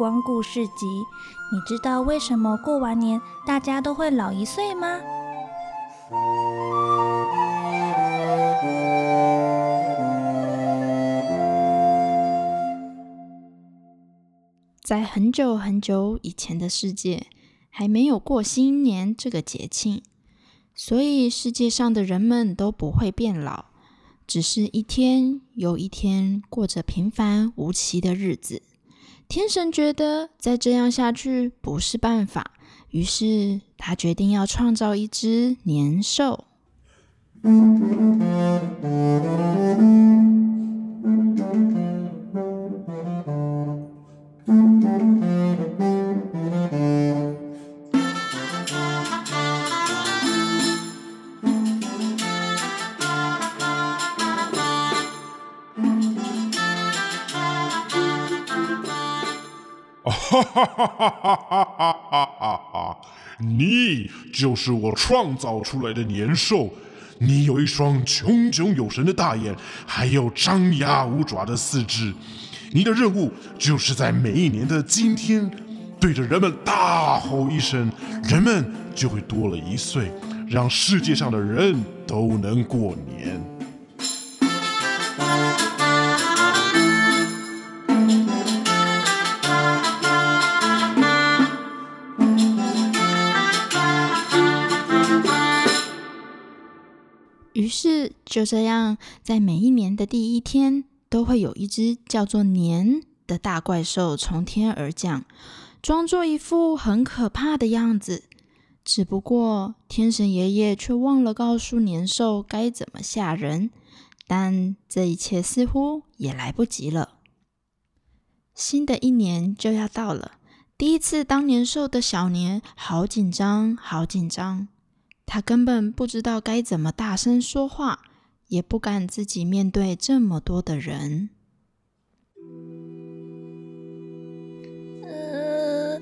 光故事集。你知道为什么过完年大家都会老一岁吗？在很久很久以前的世界，还没有过新年这个节庆，所以世界上的人们都不会变老，只是一天又一天过着平凡无奇的日子。天神觉得再这样下去不是办法，于是他决定要创造一只年兽。哈哈哈哈哈哈！你就是我创造出来的年兽，你有一双炯炯有神的大眼，还有张牙舞爪的四肢。你的任务就是在每一年的今天，对着人们大吼一声，人们就会多了一岁，让世界上的人都能过年。于是就这样，在每一年的第一天，都会有一只叫做年的大怪兽从天而降，装作一副很可怕的样子。只不过天神爷爷却忘了告诉年兽该怎么吓人，但这一切似乎也来不及了。新的一年就要到了，第一次当年兽的小年，好紧张，好紧张。他根本不知道该怎么大声说话，也不敢自己面对这么多的人。呃，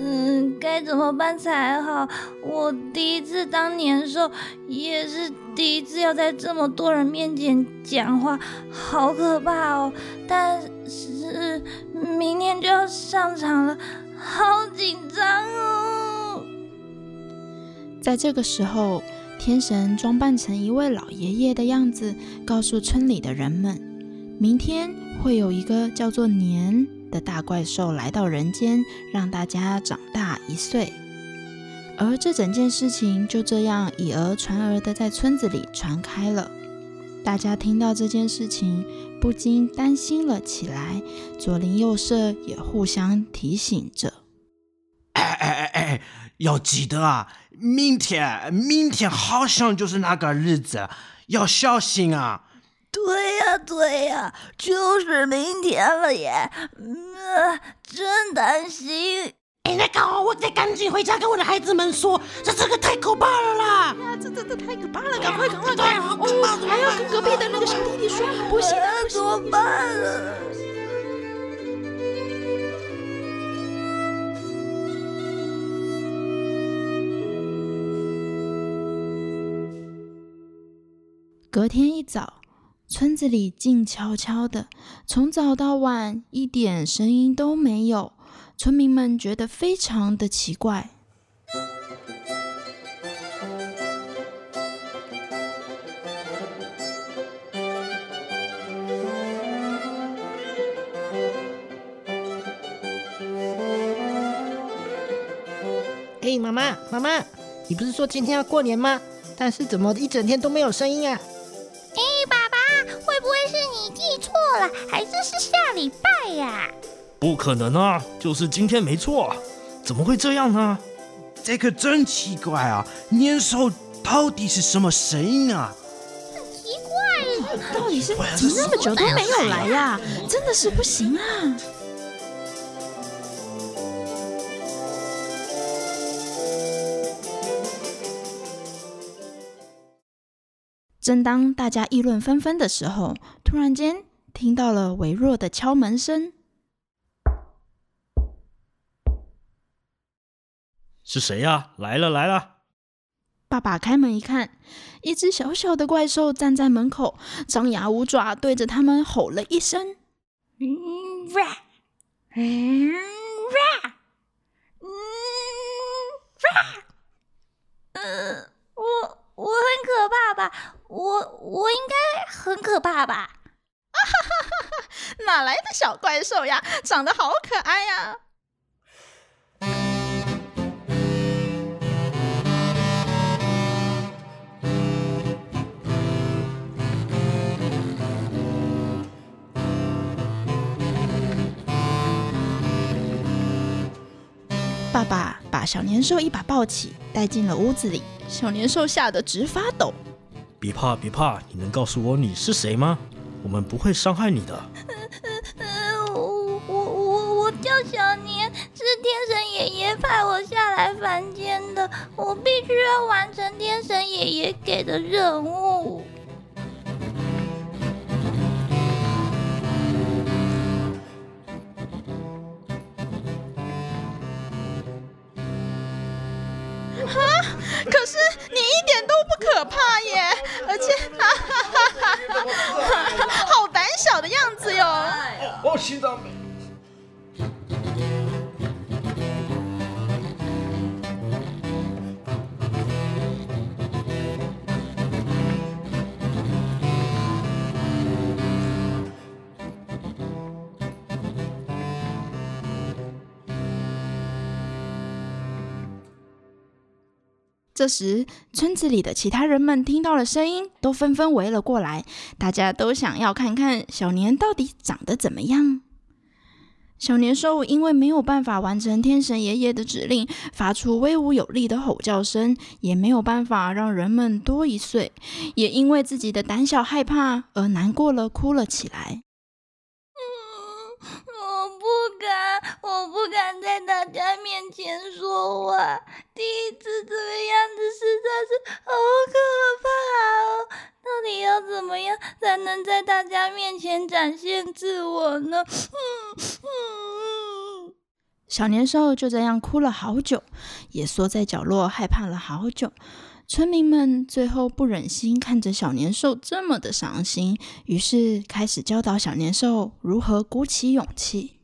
嗯，该怎么办才好？我第一次当年兽，也是第一次要在这么多人面前讲话，好可怕哦！但是明天就要上场了，好紧张哦！在这个时候，天神装扮成一位老爷爷的样子，告诉村里的人们，明天会有一个叫做年的大怪兽来到人间，让大家长大一岁。而这整件事情就这样以讹传讹的在村子里传开了。大家听到这件事情，不禁担心了起来，左邻右舍也互相提醒着：“哎哎哎哎，要记得啊！”明天，明天好像就是那个日子，要小心啊！对呀，对呀，就是明天了耶！呃，真担心。哎，那个，我得赶紧回家跟我的孩子们说，这这个太可怕了啦！呀，这这这太可怕了，赶快赶快快！哦，还要跟隔壁的那个小弟弟说，不行，怎么办？隔天一早，村子里静悄悄的，从早到晚一点声音都没有。村民们觉得非常的奇怪。哎，妈妈，妈妈，你不是说今天要过年吗？但是怎么一整天都没有声音啊？还是是下礼拜呀？不可能啊，就是今天没错。怎么会这样呢？这可真奇怪啊！年兽到底是什么声音啊？很奇怪，到底是怎么那么久都没有来呀？真的是不行啊！正当大家议论纷纷的时候，突然间。听到了微弱的敲门声，是谁呀？来了来了！爸爸开门一看，一只小小的怪兽站在门口，张牙舞爪，对着他们吼了一声：“嗯哇，嗯哇，嗯哇。”嗯，我我很可怕吧？我我应该很可怕吧？哪来的小怪兽呀？长得好可爱呀！爸爸把小年兽一把抱起，带进了屋子里。小年兽吓得直发抖。别怕，别怕，你能告诉我你是谁吗？我们不会伤害你的。来凡间的，我必须要完成天神爷爷给的任务。可是你一点都不可怕耶，而且哈哈哈哈哈，好胆小的样子哟。哦，心脏这时，村子里的其他人们听到了声音，都纷纷围了过来。大家都想要看看小年到底长得怎么样。小年兽因为没有办法完成天神爷爷的指令，发出威武有力的吼叫声，也没有办法让人们多一岁，也因为自己的胆小害怕而难过了，哭了起来。我不敢，我不敢在大家面前说话。第一次这个样子实在是好可怕哦！到底要怎么样才能在大家面前展现自我呢？嗯嗯。小年兽就这样哭了好久，也缩在角落害怕了好久。村民们最后不忍心看着小年兽这么的伤心，于是开始教导小年兽如何鼓起勇气。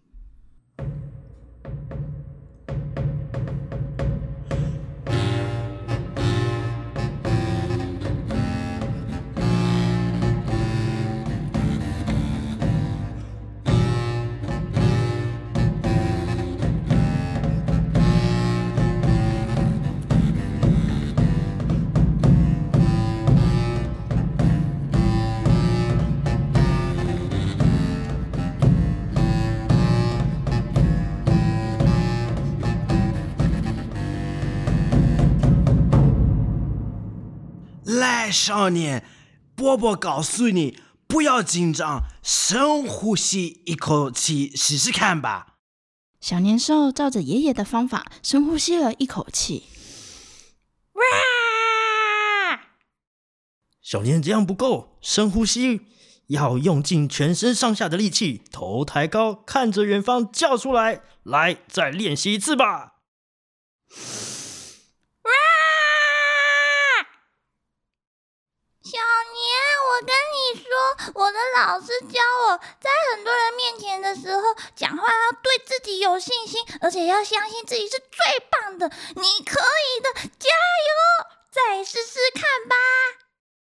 来，少年，波波告诉你，不要紧张，深呼吸一口气，试试看吧。小年兽照着爷爷的方法，深呼吸了一口气。哇！小年这样不够，深呼吸，要用尽全身上下的力气，头抬高，看着远方，叫出来。来，再练习一次吧。哇！小年，我跟你说，我的老师教我在很多人面前的时候，讲话要对自己有信心，而且要相信自己是最棒的。你可以的，加油！再试试看吧。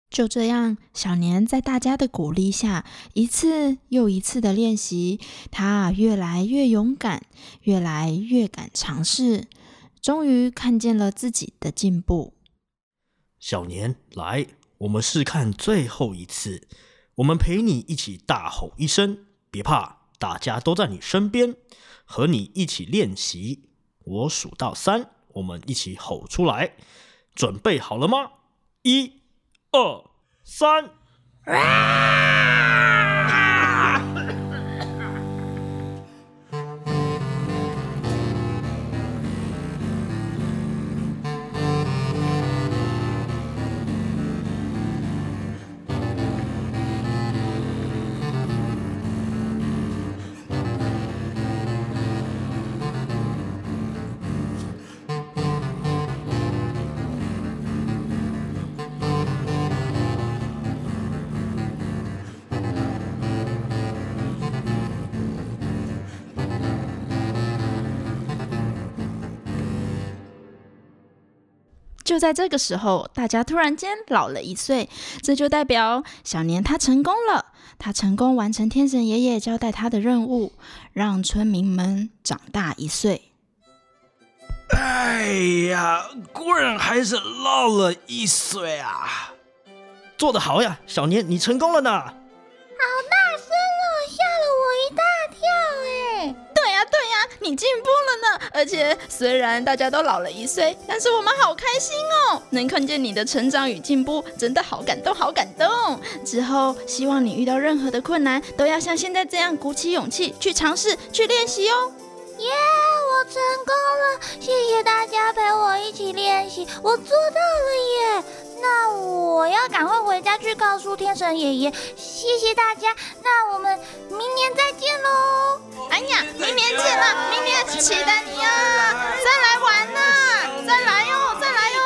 就这样，小年在大家的鼓励下，一次又一次的练习，他越来越勇敢，越来越敢尝试，终于看见了自己的进步。小年，来，我们试看最后一次。我们陪你一起大吼一声，别怕，大家都在你身边，和你一起练习。我数到三，我们一起吼出来。准备好了吗？一、二、三！就在这个时候，大家突然间老了一岁，这就代表小年他成功了，他成功完成天神爷爷交代他的任务，让村民们长大一岁。哎呀，果然还是老了一岁啊！做得好呀，小年，你成功了呢！好大你进步了呢！而且虽然大家都老了一岁，但是我们好开心哦，能看见你的成长与进步，真的好感动，好感动！之后希望你遇到任何的困难，都要像现在这样鼓起勇气去尝试、去练习哦。耶，我成功了！谢谢大家陪我一起练习，我做到了耶！那我要赶快回家去告诉天神爷爷，谢谢大家。那我们明年再见喽！哎呀，明年见了，明年期待你啊！再来玩呐，再来哟，再来哟！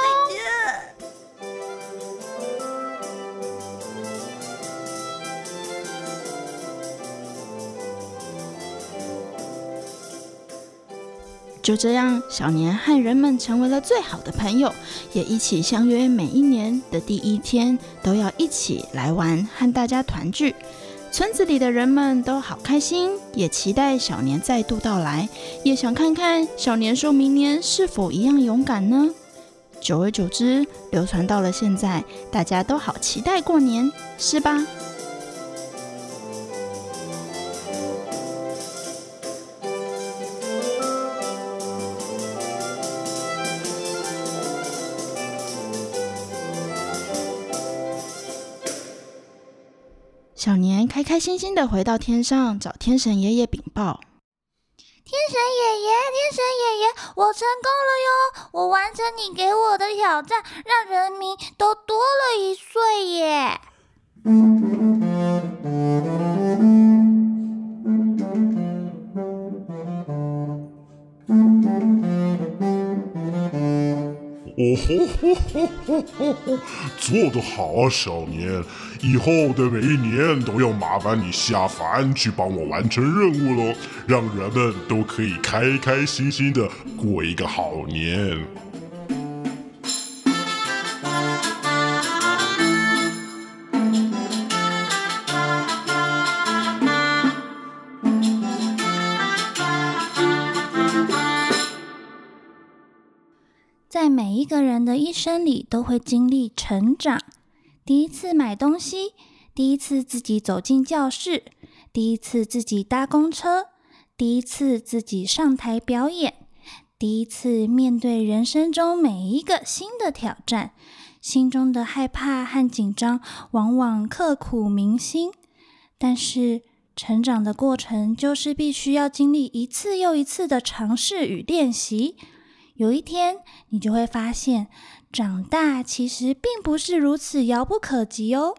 就这样，小年和人们成为了最好的朋友，也一起相约每一年的第一天都要一起来玩，和大家团聚。村子里的人们都好开心，也期待小年再度到来，也想看看小年兽明年是否一样勇敢呢？久而久之，流传到了现在，大家都好期待过年，是吧？开开心心的回到天上，找天神爷爷禀报。天神爷爷，天神爷爷，我成功了哟！我完成你给我的挑战，让人民都多了一岁耶！吼吼吼吼！做得好啊，小年！以后的每一年都要麻烦你下凡去帮我完成任务喽，让人们都可以开开心心的过一个好年。一个人的一生里，都会经历成长。第一次买东西，第一次自己走进教室，第一次自己搭公车，第一次自己上台表演，第一次面对人生中每一个新的挑战，心中的害怕和紧张往往刻骨铭心。但是，成长的过程就是必须要经历一次又一次的尝试与练习。有一天，你就会发现，长大其实并不是如此遥不可及哦。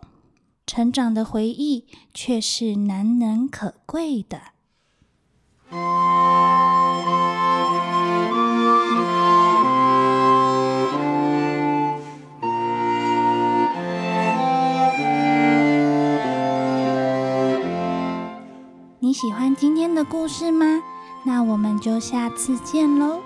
成长的回忆却是难能可贵的。你喜欢今天的故事吗？那我们就下次见喽。